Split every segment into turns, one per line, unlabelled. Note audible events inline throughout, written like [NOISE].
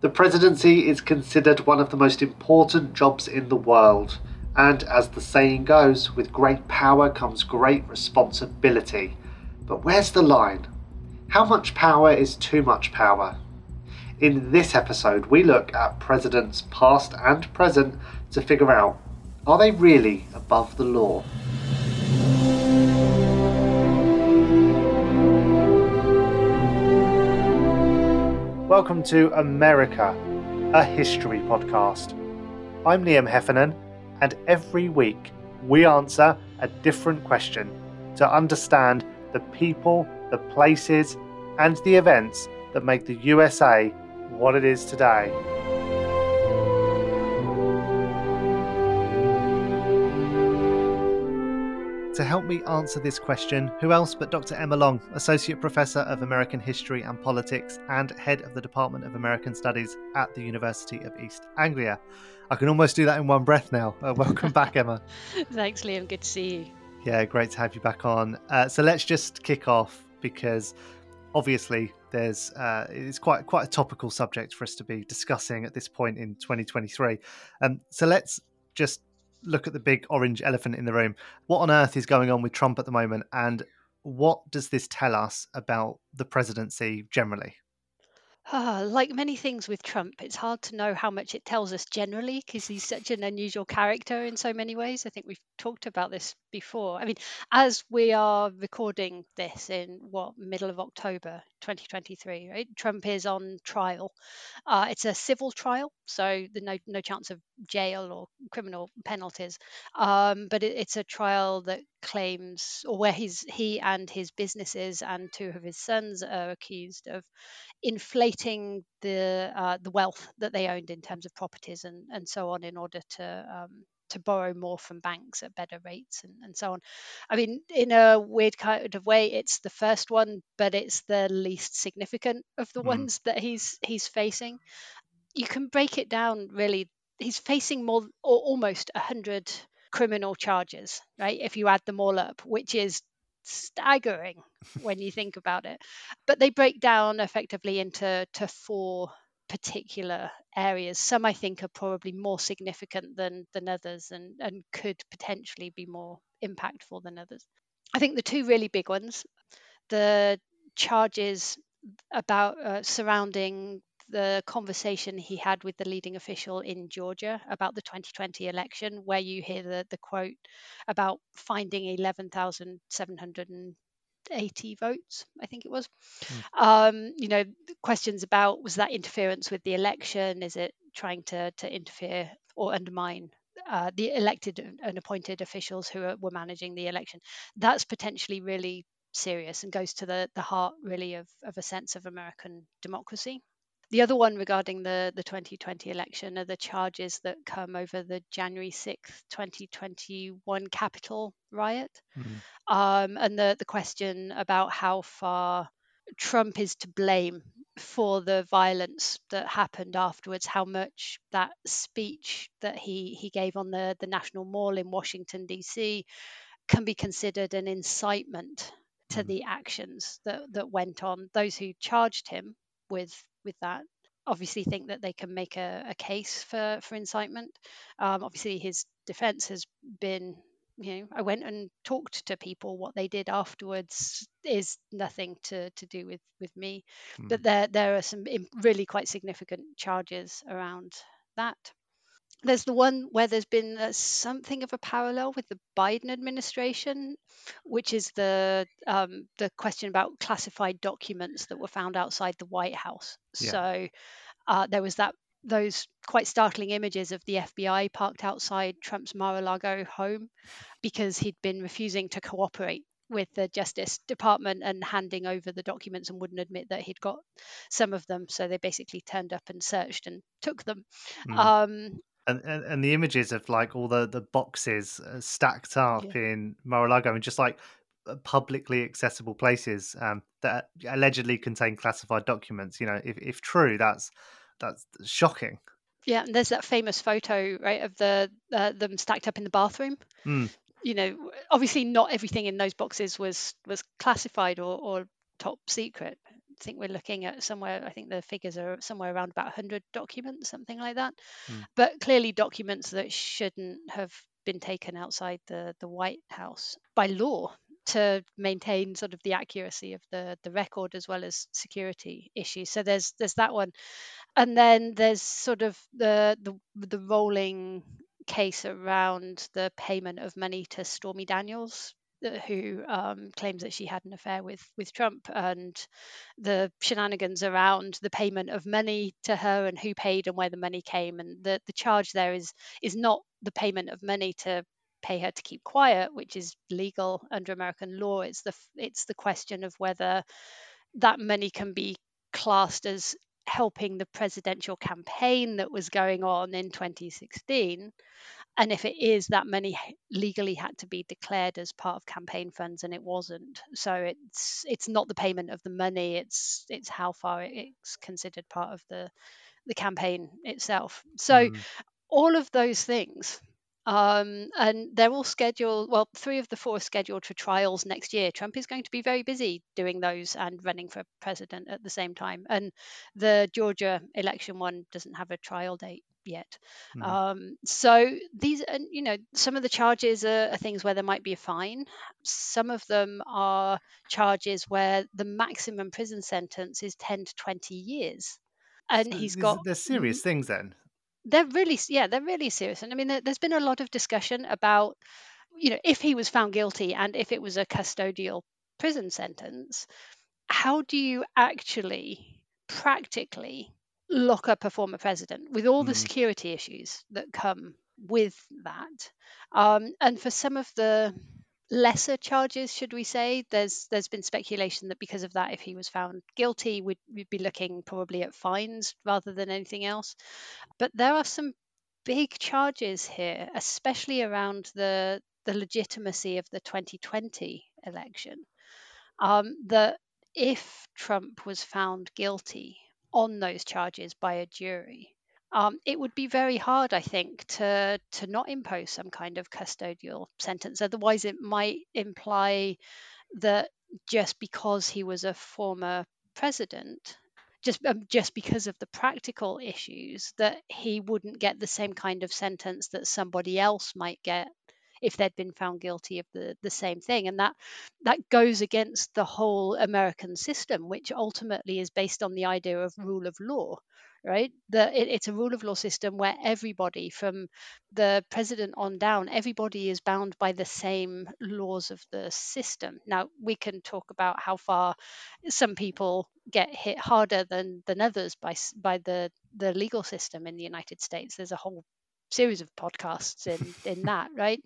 The presidency is considered one of the most important jobs in the world, and as the saying goes, with great power comes great responsibility. But where's the line? How much power is too much power? In this episode, we look at presidents past and present to figure out are they really above the law? Welcome to America, a history podcast. I'm Liam Heffernan, and every week we answer a different question to understand the people, the places, and the events that make the USA what it is today. To help me answer this question, who else but Dr. Emma Long, Associate Professor of American History and Politics and Head of the Department of American Studies at the University of East Anglia. I can almost do that in one breath now. Uh, welcome back, Emma. [LAUGHS]
Thanks, Liam. Good to see you.
Yeah, great to have you back on. Uh, so let's just kick off because obviously there's uh, it's quite quite a topical subject for us to be discussing at this point in 2023. Um, so let's just look at the big orange elephant in the room. What on earth is going on with Trump at the moment, and what does this tell us about the presidency generally?
Ah, like many things with Trump, it's hard to know how much it tells us generally because he's such an unusual character in so many ways. I think we've talked about this before. I mean, as we are recording this in what middle of October 2023, right? Trump is on trial. Uh, it's a civil trial, so there's no no chance of jail or criminal penalties. Um, but it, it's a trial that claims, or where he's he and his businesses and two of his sons are accused of inflating the uh, the wealth that they owned in terms of properties and, and so on in order to um, to borrow more from banks at better rates and, and so on. I mean, in a weird kind of way, it's the first one, but it's the least significant of the
Mm.
ones that he's he's facing. You can break it down really. He's facing more or almost a hundred criminal charges, right? If you add them all up, which is staggering [LAUGHS] when you think about it. But they break down effectively into to four particular areas. Some I think are probably more significant than than others and, and could potentially be more impactful than others. I think the two really big ones, the charges about uh, surrounding the conversation he had with the leading official in Georgia about the 2020 election, where you hear the, the quote about finding 11,780 votes, I think it was. Um, you know, questions about was that interference with the election? Is it trying to, to interfere or undermine uh, the elected and appointed officials who are, were managing the election? That's potentially really serious and goes to the, the heart, really, of, of a sense of American democracy. The other one regarding the, the 2020 election are the charges that come over the January 6th, 2021 Capitol riot. Um, and the, the question about how far Trump is to blame for the violence that happened afterwards, how much that speech that he, he gave on the, the National Mall in Washington, D.C., can be considered an incitement to the actions that, that went on. Those who charged him with with that obviously think that they can make a, a case for for incitement. Um, obviously, his defense has been, you know, I went and talked to people. What they did afterwards is nothing to to do with with me. But there there are some really quite significant charges around that. There's the one where there's been uh, something of a parallel with the Biden administration, which is the um, the question about classified documents that were found outside the White House.
Yeah.
So uh, there was that those quite startling images of the FBI parked outside Trump's Mar-a-Lago home because he'd been refusing to cooperate with the Justice Department and handing over the documents and wouldn't admit that he'd got some of them. So they basically turned up and searched and took them. Mm. Um,
and, and, and the images of like all the the boxes uh, stacked up yeah. in Mar-a-Lago and just like uh, publicly accessible places um, that allegedly contain classified documents. You know, if if true, that's that's shocking.
Yeah, and there's that famous photo, right, of the uh, them stacked up in the bathroom. Mm. You know, obviously not everything in those boxes was was classified or, or top secret. I think we're looking at somewhere. I think the figures are somewhere around about 100 documents, something like that. Mm. But clearly, documents that shouldn't have been taken outside the the White House by law to maintain sort of the accuracy of the the record as well as security issues. So there's there's that one, and then there's sort of the the the rolling case around the payment of money to Stormy Daniels who um, claims that she had an affair with with Trump and the shenanigans around the payment of money to her and who paid and where the money came and the the charge there is is not the payment of money to pay her to keep quiet, which is legal under American law. It's the it's the question of whether that money can be classed as helping the presidential campaign that was going on in 2016 and if it is that money legally had to be declared as part of campaign funds and it wasn't so it's it's not the payment of the money it's it's how far it's considered part of the the campaign itself so mm. all of those things um, and they're all scheduled, well, three of the four are scheduled for trials next year. Trump is going to be very busy doing those and running for president at the same time. And the Georgia election one doesn't have a trial date yet. Mm. Um, so these, and you know, some of the charges are, are, things where there might be a fine. Some of them are charges where the maximum prison sentence is 10 to 20 years. And so he's got.
They're serious mm-hmm. things then
they're really yeah they're really serious and i mean there's been a lot of discussion about you know if he was found guilty and if it was a custodial prison sentence how do you actually practically lock up a former president with all the mm. security issues that come with that um, and for some of the lesser charges, should we say? There's there's been speculation that because of that, if he was found guilty, we'd, we'd be looking probably at fines rather than anything else. But there are some big charges here, especially around the the legitimacy of the 2020 election. Um, that if Trump was found guilty on those charges by a jury, um, it would be very hard, I think, to to not impose some kind of custodial sentence. Otherwise, it might imply that just because he was a former president, just um, just because of the practical issues, that he wouldn't get the same kind of sentence that somebody else might get if they'd been found guilty of the, the same thing. And that that goes against the whole American system, which ultimately is based on the idea of rule of law right? The, it, it's a rule of law system where everybody, from the president on down, everybody is bound by the same laws of the system. Now, we can talk about how far some people get hit harder than, than others by, by the, the legal system in the United States. There's a whole series of podcasts in, in that, right?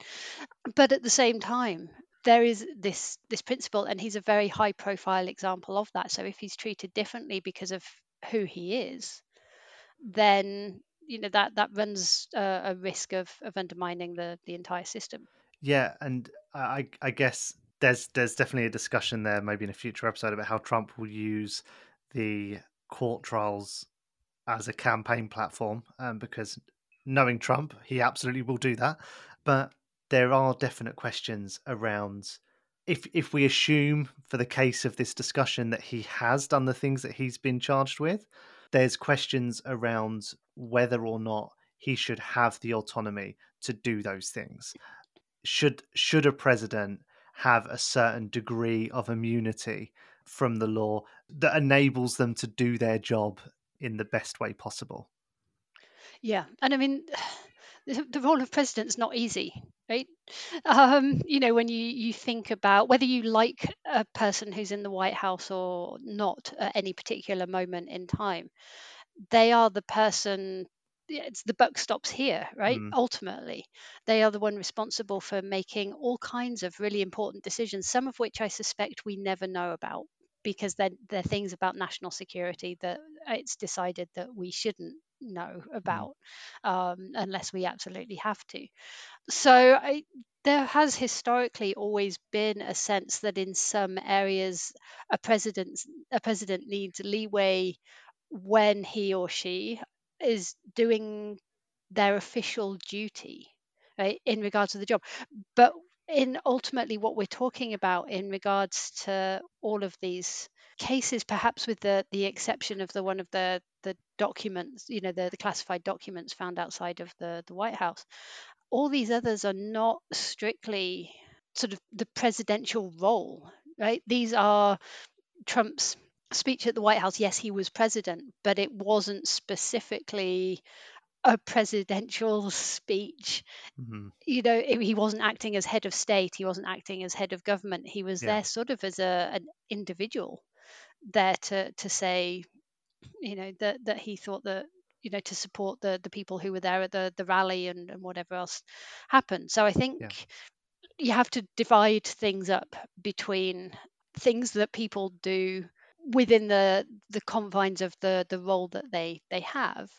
But at the same time, there is this this principle and he's a very high profile example of that so if he's treated differently because of who he is then you know that that runs uh, a risk of of undermining the the entire system.
Yeah, and I I guess there's there's definitely a discussion there, maybe in a future episode, about how Trump will use the court trials as a campaign platform, um, because knowing Trump, he absolutely will do that. But there are definite questions around if if we assume for the case of this discussion that he has done the things that he's been charged with, there's questions around whether or not he should have the autonomy to do those things. Should should a president have a certain degree of immunity from the law that enables them to do their job in the best way possible?
Yeah, and I mean [SIGHS] the role of president's not easy right um, you know when you you think about whether you like a person who's in the white house or not at any particular moment in time they are the person it's the buck stops here, right?
Mm.
Ultimately, they are the one responsible for making all kinds of really important decisions, some of which I suspect we never know about because they're, they're things about national security that it's decided that we shouldn't know about um, unless we absolutely have to. So I, there has historically always been a sense that in some areas a president a president needs leeway when he or she is doing their official duty right in regards to the job but in ultimately what we're talking about in regards to all of these cases perhaps with the the exception of the one of the the documents you know the, the classified documents found outside of the the white house all these others are not strictly sort of the presidential role right? These are trump's speech at the white house. Yes he was president but it wasn't specifically a presidential speech.
Mhm.
You know, he wasn't acting as head of state. He wasn't acting as head of government. He was
Yeah.
there sort of as a an individual, there to to say, you know, that that he thought that you know to support the the people who were there at the the rally and, and whatever else happened. So I think you have to divide things up between things that people do within the the confines of the the role that they they have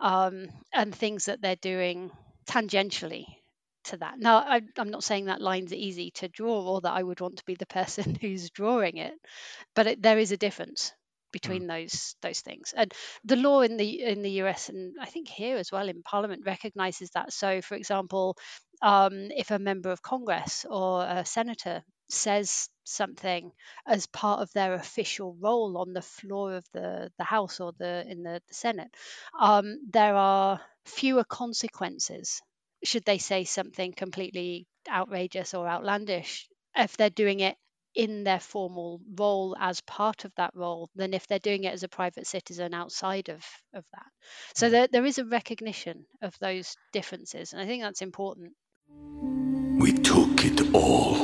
um, and things that they're doing tangentially to that. Now I, i'm not saying that line's easy to draw or that i would want to be the [LAUGHS] person who's drawing it but it, there is a difference between those those things. And the law in the in the us and i think here as well in parliament recognizes that. So for example um, if a member of congress or a senator says something as part of their official role on the floor of the, the House or the in the, the Senate, um, there are fewer consequences should they say something completely outrageous or outlandish if they're doing it in their formal role as part of that role than if they're doing it as a private citizen outside of, of that. So there, there is a recognition of those differences, and I think that's important.
We took it all.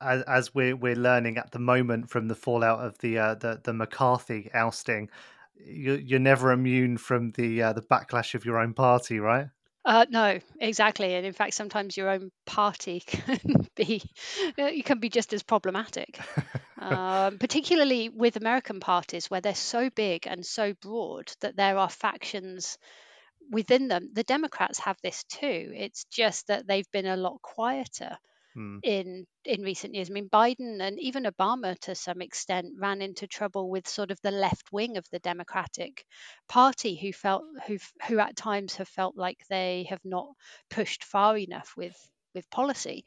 As, as we're we're learning at the moment from the fallout of the uh, the the McCarthy ousting, you, you're never immune from the uh, the backlash of your own party, right?
Uh, no, exactly, and in fact, sometimes your own party [LAUGHS] can be you can be just as problematic, [LAUGHS] um, particularly with American parties where they're so big and so broad that there are factions within them. The Democrats have this too. It's just that they've been a lot quieter
Hmm.
in in recent years. I mean, Biden and even Obama, to some extent, ran into trouble with sort of the left wing of the Democratic Party, who felt who who at times have felt like they have not pushed far enough with with policy.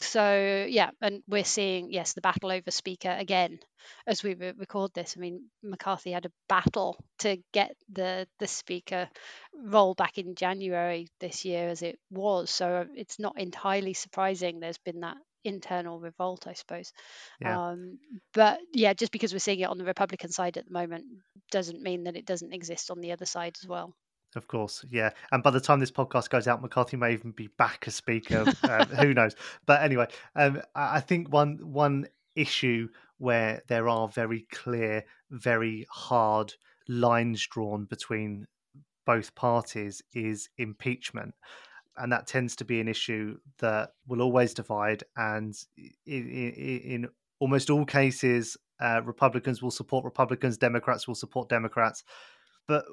So yeah, and we're seeing yes the battle over Speaker again as we re- record this. I mean, McCarthy had a battle to get the the Speaker role back in January this year as it was. So it's not entirely surprising there's been that internal revolt, I suppose.
Yeah.
Um, but yeah, just because we're seeing it on the Republican side at the moment doesn't mean that it doesn't exist on the other side as well.
Of course, yeah. And by the time this podcast goes out, McCarthy may even be back as speaker. [LAUGHS] um, who knows? But anyway, um, I think one one issue where there are very clear, very hard lines drawn between both parties is impeachment. And that tends to be an issue that will always divide. And in, in, in almost all cases, uh, Republicans will support Republicans, Democrats will support Democrats. But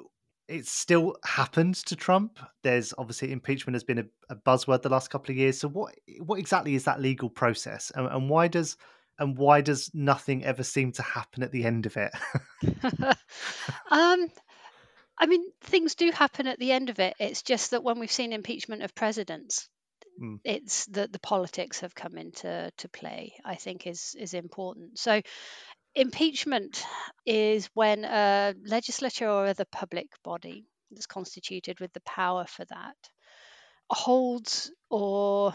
it's still happened to Trump. There's obviously impeachment has been a, a, buzzword the last couple of years. So what what exactly is that legal process, and, and why does and why does nothing ever seem to happen at the end of it? [LAUGHS]
um, I mean, things do happen at the end of it. It's just that when we've seen impeachment of presidents,
Mm.
it's that the politics have come into to play. I think is is important. So impeachment is when a legislature or other public body that's constituted with the power for that holds or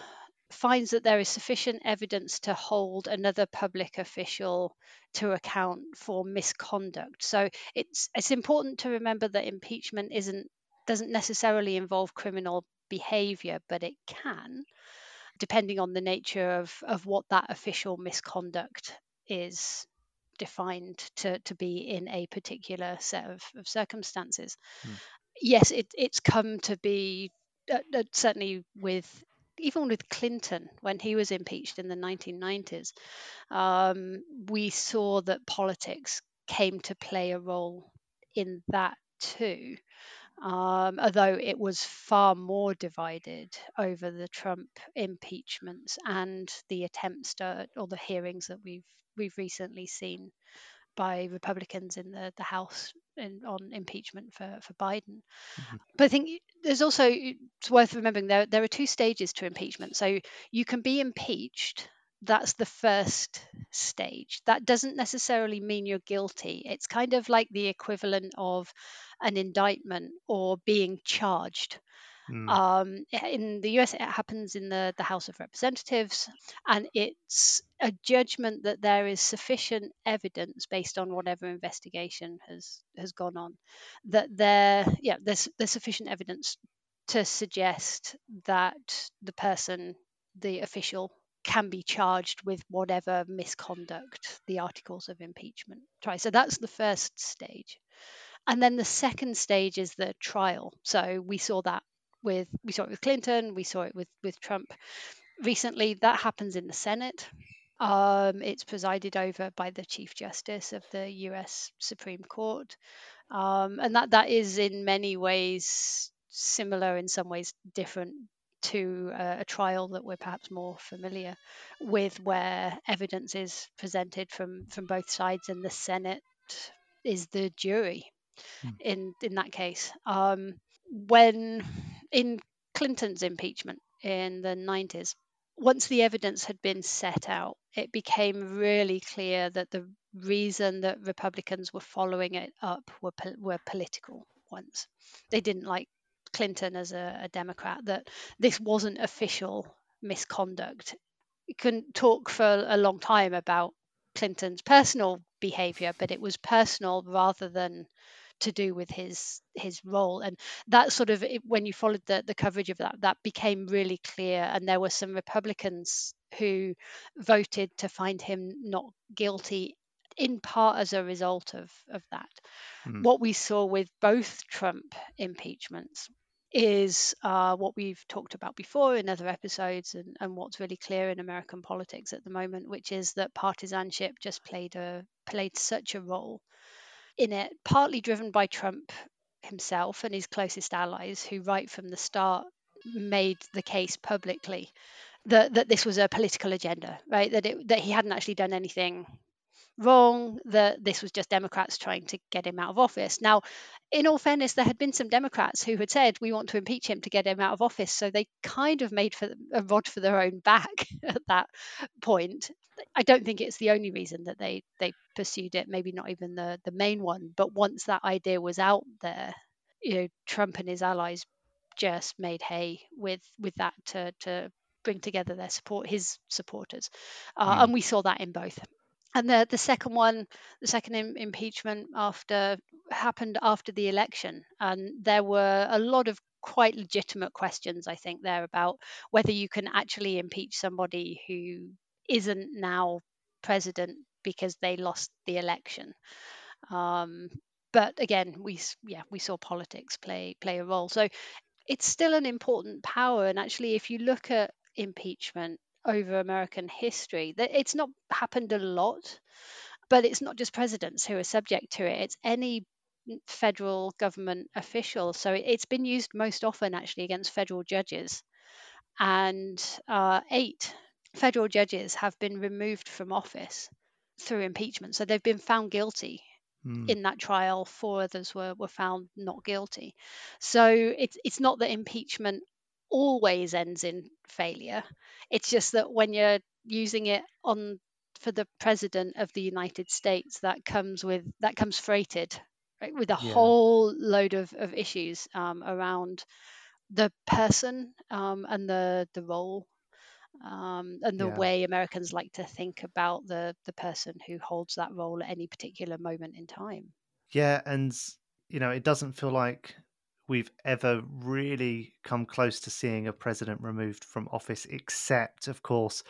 finds that there is sufficient evidence to hold another public official to account for misconduct. So it's it's important to remember that impeachment isn't doesn't necessarily involve criminal behavior, but it can, depending on the nature of, of what that official misconduct is defined to, to be in a particular set of, of circumstances. Hmm. Yes, it, it's come to be uh, uh, certainly with even with Clinton when he was impeached in the 1990s, um, we saw that politics came to play a role in that too. Um, although it was far more divided over the Trump impeachments and the attempts to, or the hearings that we've we've recently seen by Republicans in the, the House in, on impeachment for, for Biden. Mm-hmm. But I think there's also it's worth remembering there there are two stages to impeachment. So you can be impeached. That's the first stage. That doesn't necessarily mean you're guilty. It's kind of like the equivalent of an indictment or being charged. Mm. Um, in the US, it happens in the, the House of Representatives, and it's a judgment that there is sufficient evidence based on whatever investigation has has gone on that there, yeah, there's there's sufficient evidence to suggest that the person, the official, can be charged with whatever misconduct the articles of impeachment try. So that's the first stage. And then the second stage is the trial. So we saw that with we saw it with Clinton, we saw it with with Trump recently. That happens in the Senate. Um, it's presided over by the Chief Justice of the U.S. Supreme Court, um, and that that is in many ways similar, in some ways different to a, a, trial that we're perhaps more familiar with, where evidence is presented from from both sides, and the Senate is the jury hmm. in in that case. Um, when in Clinton's impeachment in the 90s, once the evidence had been set out, it became really clear that the reason that Republicans were following it up were were political ones. They didn't like Clinton as a, a Democrat. That this wasn't official misconduct. You can talk for a long time about Clinton's personal behavior, but it was personal rather than to do with his his role. And that sort of when you followed the, the coverage of that that became really clear. And there were some republicans who voted to find him not guilty in part as a result of of that. Mm. what we saw with both trump impeachments is uh, what we've talked about before in other episodes and, and what's really clear in American politics at the moment, which is that partisanship just played a played such a role in it, partly driven by Trump himself and his closest allies, who right from the start made the case publicly that, that this was a political agenda, right? That it, that he hadn't actually done anything wrong, that this was just Democrats trying to get him out of office. Now, in all fairness, there had been some Democrats who had said, we want to impeach him to get him out of office. So they kind of made for a rod for their own back [LAUGHS] at that point. I don't think it's the only reason that they, they pursued it, maybe not even the, the main one. But once that idea was out there, you know, Trump and his allies just made hay with with that to to bring together their support, his supporters, uh, mm. and we saw that in both and the the second one, the second Im- impeachment after happened after the election, and there were a lot of quite legitimate questions, I think, there about whether you can actually impeach somebody who isn't now president because they lost the election. Um, but again, we yeah we saw politics play play a role. So it's still an important power, and actually, if you look at impeachment over American history. It's not happened a lot, but it's not just presidents who are subject to it. It's any federal government official. So it's been used most often actually against federal judges. And uh, eight federal judges have been removed from office through impeachment. So they've been found guilty mm. in that trial. Four others were, were found not guilty. So it's it's not that impeachment always ends in failure. It's just that when you're using it on for the president of the United States, that comes with that comes freighted right, with a yeah. whole load of, of issues um, around the person um, and the the role um, and the
Yeah.
way Americans like to think about the the person who holds that role at any particular moment in time.
Yeah, and you know, it doesn't feel like we've ever really come close to seeing a president removed from office, except, of course,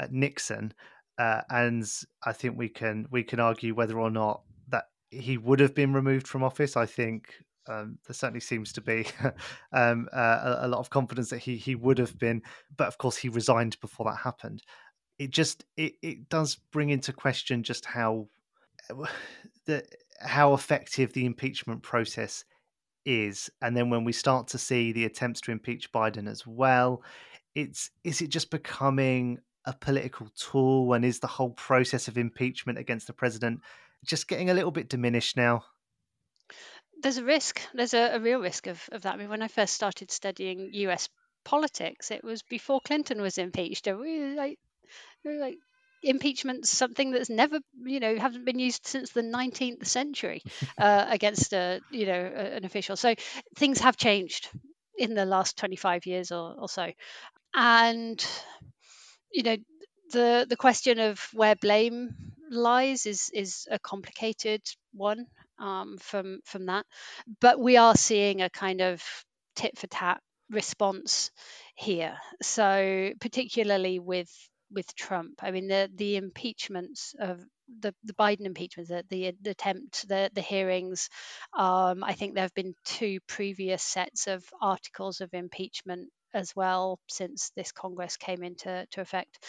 uh, Nixon. Uh, and I think we can we can argue whether or not that he would have been removed from office. I think um, there certainly seems to be [LAUGHS] um, uh, a, a lot of confidence that he he would have been, but of course he resigned before that happened. It just it, it does bring into question just how [SIGHS] the how effective the impeachment process is and then when we start to see the attempts to impeach Biden as well it's is it just becoming a political tool and is the whole process of impeachment against the president just getting a little bit diminished now
There's a risk. There's a, a real risk of, of that. I mean, when I first started studying U.S. politics, it was before Clinton was impeached. We were like, we were like impeachment's something that's never, you know, hasn't been used since the 19th century [LAUGHS] uh, against a, you know, an official. So things have changed in the last 25 years or, or so, and you know, the the question of where blame lies is is a complicated one um, from from that, but we are seeing a kind of tit for tat response here. So particularly with with Trump, I mean the the impeachments of the, the Biden impeachment, the, the, the attempt, the the hearings. Um, I think there have been two previous sets of articles of impeachment as well since this Congress came into to effect.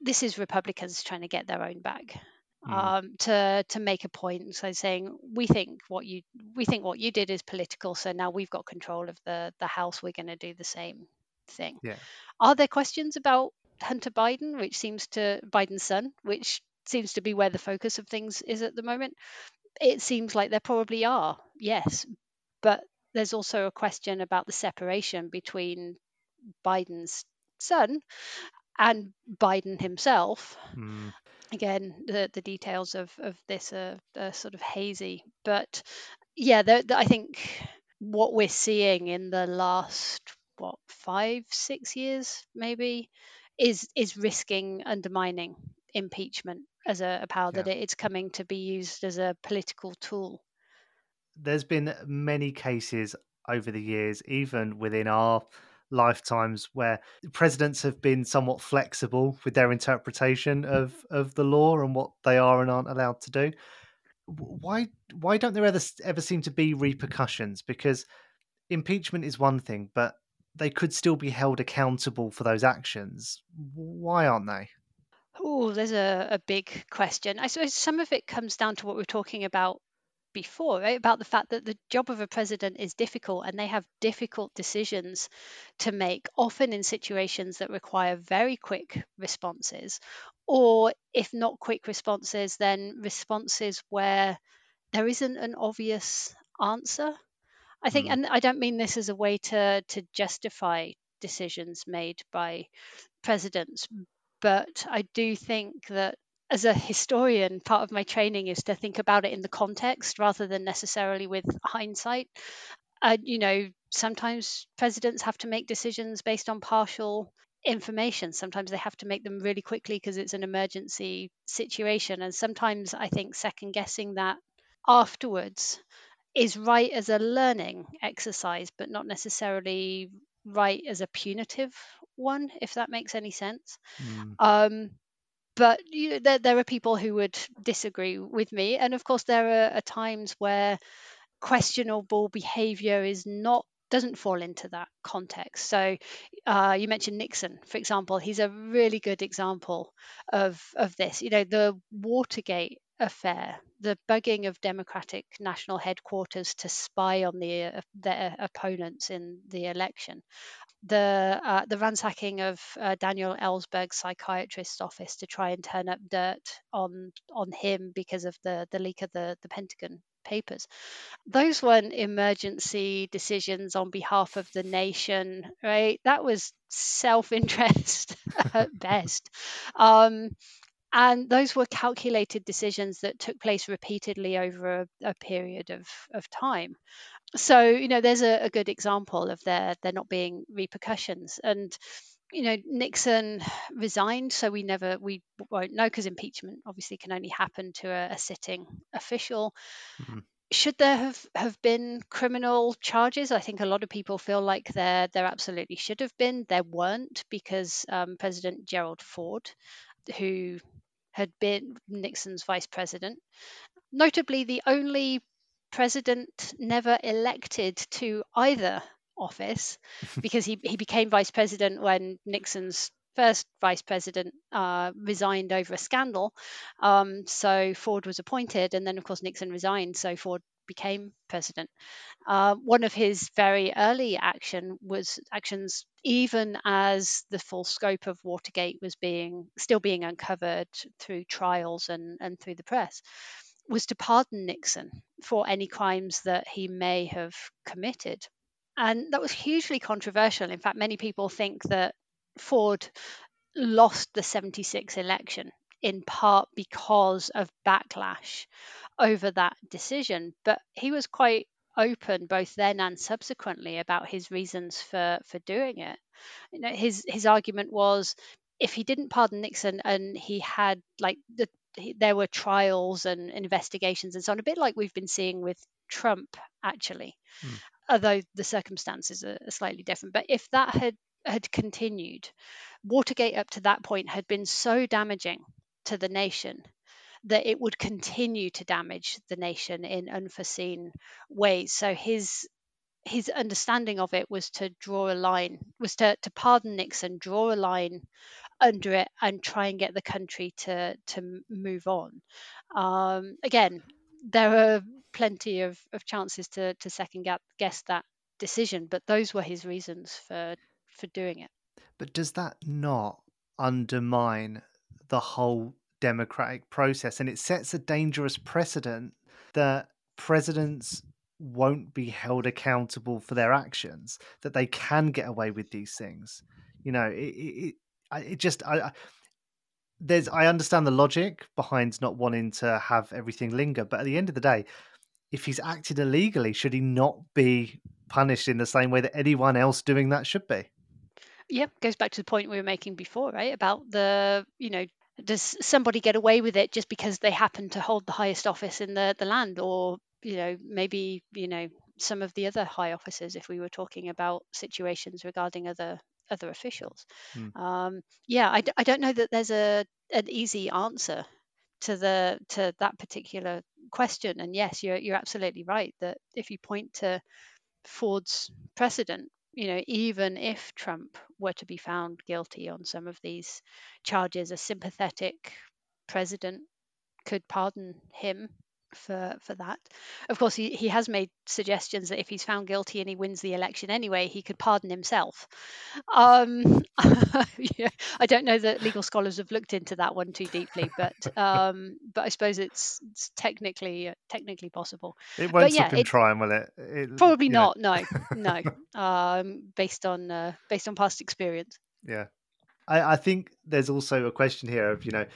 This is Republicans trying to get their own back.
Mm.
Um, to to make a point, so saying we think what you we think what you did is political, so now we've got control of the the House. We're going to do the same thing.
yeah
Are there questions about Hunter Biden, which seems to Biden's son, which seems to be where the focus of things is at the moment? It seems like there probably are, yes, but there's also a question about the separation between Biden's son and Biden himself.
Mm.
Again, the, the details of, of this are, are sort of hazy, but yeah, the, the, I think what we're seeing in the last what five six years maybe is is risking undermining impeachment as a, a power that
Yeah.
it, it's coming to be used as a political tool.
there's been many cases over the years, even within our lifetimes, where presidents have been somewhat flexible with their interpretation of of the law and what they are and aren't allowed to do. Why why don't there ever ever seem to be repercussions? Because impeachment is one thing, but they could still be held accountable for those actions. Why aren't they?
Oh, there's a, a big question. I suppose some of it comes down to what we're talking about before, right? About the fact that the job of a president is difficult and they have difficult decisions to make, often in situations that require very quick responses, or if not quick responses, then responses where there isn't an obvious answer. I think,
Mm.
and I don't mean this as a way to to justify decisions made by presidents, but I do think that as a historian, part of my training is to think about it in the context rather than necessarily with hindsight. Uh, you know, sometimes presidents have to make decisions based on partial information. Sometimes they have to make them really quickly because it's an emergency situation. And sometimes I think second guessing that afterwards is right as a learning exercise, but not necessarily right as a punitive one, if that makes any sense.
Mm.
Um, but you know, there, there are people who would disagree with me. And of course, there are, are times where questionable behavior is not doesn't fall into that context. So uh, you mentioned Nixon, for example. He's a really good example of of this. You know, the Watergate affair, the bugging of Democratic National Headquarters to spy on the uh, their opponents in the election, the uh, the ransacking of uh, Daniel Ellsberg's psychiatrist's office to try and turn up dirt on on him because of the the leak of the the Pentagon papers. Those weren't emergency decisions on behalf of the nation, right? That was self-interest [LAUGHS] at best. Um, and those were calculated decisions that took place repeatedly over a, a period of, of time. so you know there's a, a, good example of there there not being repercussions and you know nixon resigned so we never we won't know because impeachment obviously can only happen to a, a sitting official mm-hmm. should there have have been criminal charges i think a lot of people feel like there there absolutely should have been there weren't because um, president gerald ford who had been nixon's vice president notably the only president never elected to either office [LAUGHS] because he, he became vice president when Nixon's first vice president uh, resigned over a scandal. Um, so Ford was appointed, and then, of course, Nixon resigned. So Ford became president. Uh, one of his very early action was actions even as the full scope of Watergate was being still being uncovered through trials and, and through the press was to pardon Nixon for any crimes that he may have committed. And that was hugely controversial. In fact, many people think that Ford lost the 76 election in part because of backlash over that decision. But he was quite open both then and subsequently about his reasons for for doing it. You know, his his argument was if he didn't pardon Nixon and he had like the there were trials and investigations and so on, a bit like we've been seeing with Trump, actually, mm. although the circumstances are, slightly different. But if that had had continued, Watergate up to that point had been so damaging to the nation that it would continue to damage the nation in unforeseen ways. So his his understanding of it was to draw a line, was to, to pardon Nixon, draw a line under it and try and get the country to to move on. Um, again, there are plenty of, of chances to to second guess that decision, but those were his reasons for for doing it.
But does that not undermine the whole democratic process? And it sets a dangerous precedent that presidents won't be held accountable for their actions, that they can get away with these things. You know, it, it, it just I, I there's I understand the logic behind not wanting to have everything linger, but at the end of the day, if he's acted illegally, should he not be punished in the same way that anyone else doing that should be?
Yep, goes back to the point we were making before, right? About the you know does somebody get away with it just because they happen to hold the highest office in the, the land or you know maybe you know some of the other high officers if we were talking about situations regarding other other officials. Mm. Um, yeah, I, I don't know that there's a an easy answer to the to that particular question. And yes, you're you're absolutely right that if you point to Ford's precedent, you know, even if Trump were to be found guilty on some of these charges, a sympathetic president could pardon him for for that. Of course, he, he has made suggestions that if he's found guilty and he wins the election anyway, he could pardon himself. Um, [LAUGHS] yeah, I don't know that legal scholars have looked into that one too deeply, but [LAUGHS] um, but I suppose it's, it's technically uh, technically possible.
It won't but, yeah, it, trying, will it? it
probably not. No, [LAUGHS] no. Um, based on uh, based on past experience.
Yeah, I, I think there's also a question here of you know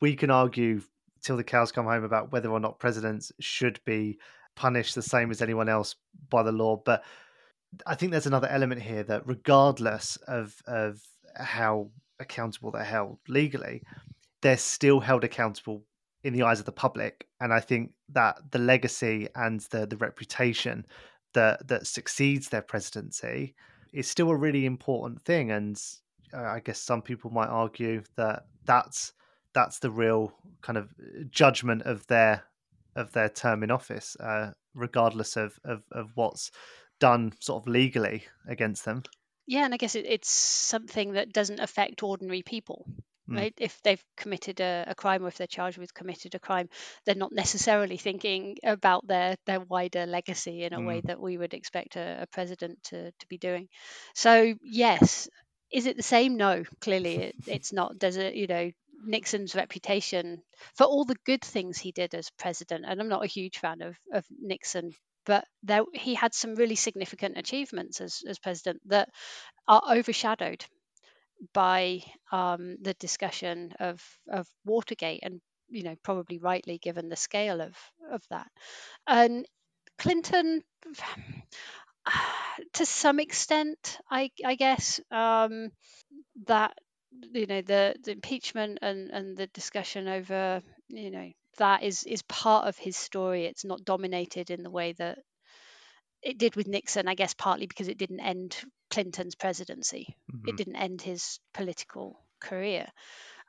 we can argue till the cows come home about whether or not presidents should be punished the same as anyone else by the law. But I think there's another element here that, regardless of of how accountable they're held legally, they're still held accountable in the eyes of the public. And I think that the legacy and the the reputation that that succeeds their presidency is still a really important thing. And uh, I guess some people might argue that that's that's the real kind of uh, judgment of their of their term in office, uh, regardless of, of of what's done sort of legally against them.
Yeah, and I guess it, it's something that doesn't affect ordinary people, mm. right? If they've committed a, a, crime or if they're charged with committed a crime, they're not necessarily thinking about their their wider legacy in a mm. way that we would expect a, a president to to be doing. So yes, is it the same? No, clearly it, it's not. Does it, you know Nixon's reputation for all the good things he did as president. And I'm not a huge fan of, of Nixon, but there, he had some really significant achievements as, as president that are overshadowed by um, the discussion of, of Watergate and you know probably rightly given the scale of of that and Clinton, [SIGHS] to some extent, I, I guess um, that you know the, the impeachment and, and the discussion over you know that is is part of his story. It's not dominated in the way that it did with Nixon, I guess partly because it didn't end Clinton's presidency. Mm-hmm. It didn't end his political career.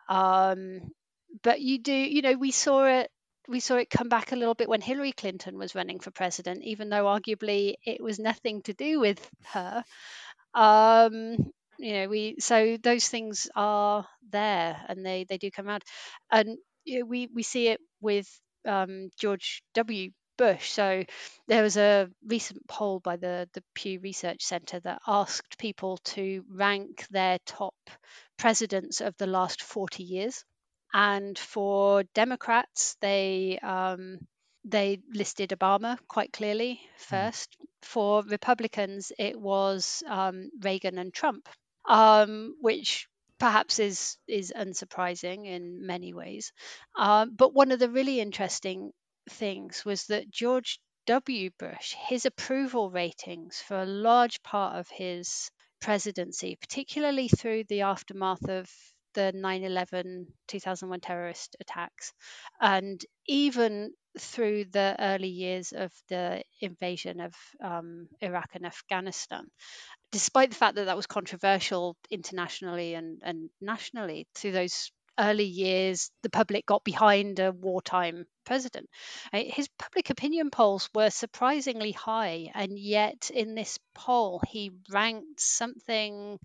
Um, but you do, you know, we saw it. We saw it come back a little bit when Hillary Clinton was running for president, even though arguably it was nothing to do with her. Um, you know, we so those things are there and they they do come out, and you know, we we see it with um, George W. Bush. So there was a recent poll by the, the Pew Research Center that asked people to rank their top presidents of the last 40 years. And for Democrats, they um, they listed Obama quite clearly hmm. first. Mm. For Republicans, it was um, Reagan and Trump, um, which perhaps is is unsurprising in many ways. Um, but one of the really interesting things was that George W. Bush, his approval ratings for a large part of his presidency, particularly through the aftermath of the 9 11 2001 terrorist attacks, and even through the early years of the invasion of um, Iraq and Afghanistan, despite the fact that that was controversial internationally and, and nationally, through those early years, the public got behind a wartime president. Uh, his public opinion polls were surprisingly high, and yet in this poll, he ranked something.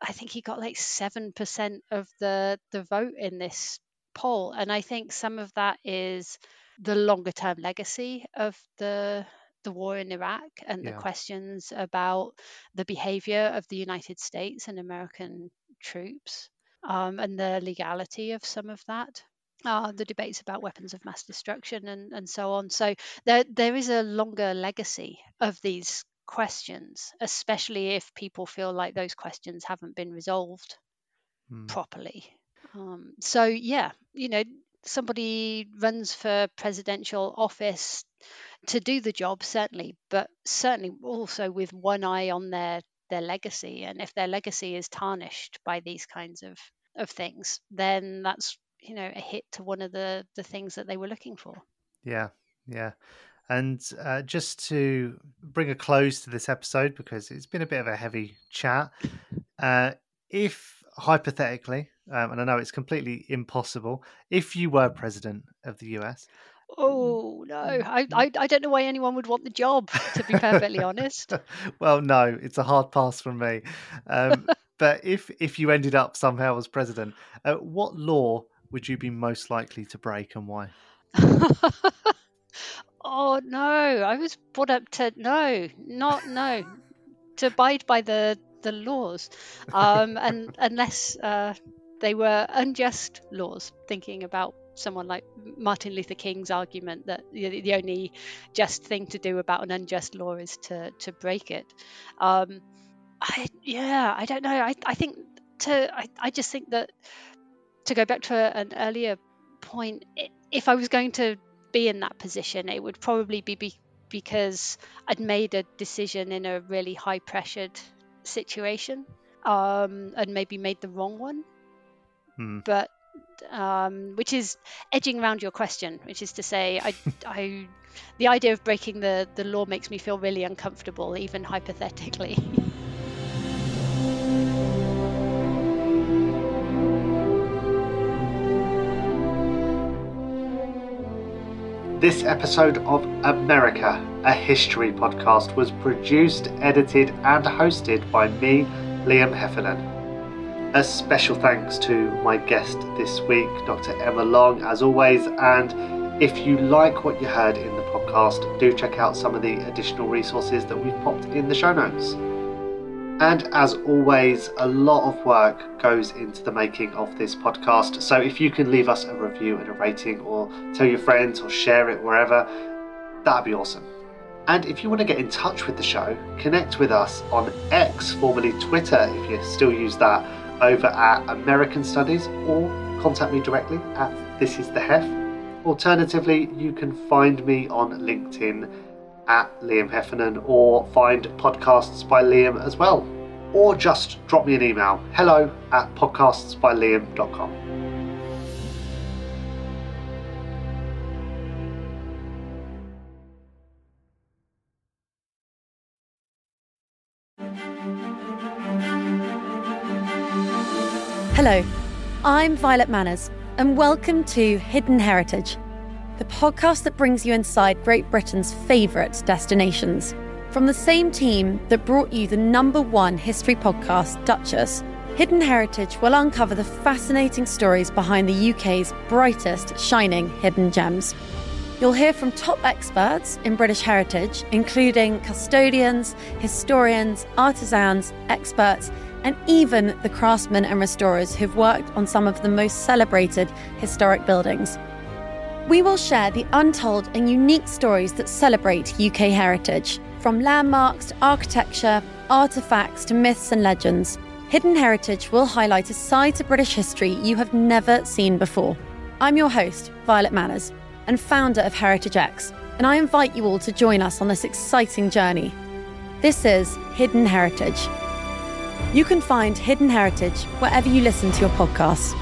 I think he got like seven percent of the the vote in this poll, and I think some of that is the longer term legacy of the the war in Iraq and yeah. the questions about the behavior of the United States and American troops um, and the legality of some of that. Uh, the debates about weapons of mass destruction and, and so on. So there there is a longer legacy of these questions, especially if people feel like those questions haven't been resolved hmm. properly. Um, so yeah, you know, somebody runs for presidential office to do the job certainly, but certainly also with one eye on their their legacy. And if their legacy is tarnished by these kinds of, of things, then that's you know a hit to one of the the things that they were looking for.
Yeah, yeah. And uh, just to bring a close to this episode, because it's been a bit of a heavy chat, uh, if hypothetically, um, and I know it's completely impossible, if you were president of the US,
Oh no, I, I I don't know why anyone would want the job. To be perfectly honest. [LAUGHS]
well, no, it's a hard pass from me. Um, [LAUGHS] but if if you ended up somehow as president, uh, what law would you be most likely to break and why? [LAUGHS]
oh no, I was brought up to no, not no, to abide by the the laws, um, and unless uh, they were unjust laws, thinking about someone like Martin Luther King's argument that the, only just thing to do about an unjust law is to to break it. Um, I, yeah, I don't know. I, I think to I, I just think that to go back to an earlier point, if I was going to be in that position, it would probably be, be because I'd made a decision in a really high pressured situation um, and maybe made the wrong one. Hmm. But um, which is edging around your question, which is to say, I, [LAUGHS] I, the idea of breaking the, the law makes me feel really uncomfortable, even hypothetically.
This episode of America, a history podcast, was produced, edited, and hosted by me, Liam Heffernan. A special thanks to my guest this week, Dr. Emma Long, as always. And if you like what you heard in the podcast, do check out some of the additional resources that we've popped in the show notes. And as always, a lot of work goes into the making of this podcast. So if you can leave us a review and a rating, or tell your friends, or share it wherever, that'd be awesome. And if you want to get in touch with the show, connect with us on X, formerly Twitter, if you still use that over at American Studies or contact me directly at This Is the Hef. Alternatively, you can find me on LinkedIn at Liam Heffernan or find podcasts by Liam as well. Or just drop me an email hello at podcastsbyliam.com.
Hello, I'm Violet Manners, and welcome to Hidden Heritage, the podcast that brings you inside Great Britain's favourite destinations. From the same team that brought you the number one history podcast, Duchess, Hidden Heritage will uncover the fascinating stories behind the UK's brightest shining hidden gems. You'll hear from top experts in British heritage, including custodians, historians, artisans, experts, and even the craftsmen and restorers who've worked on some of the most celebrated historic buildings. We will share the untold and unique stories that celebrate UK heritage, from landmarks to architecture, artefacts to myths and legends. Hidden Heritage will highlight a side to British history you have never seen before. I'm your host, Violet Manners, and founder of Heritage X, and I invite you all to join us on this exciting journey. This is Hidden Heritage. You can find Hidden Heritage wherever you listen to your podcasts.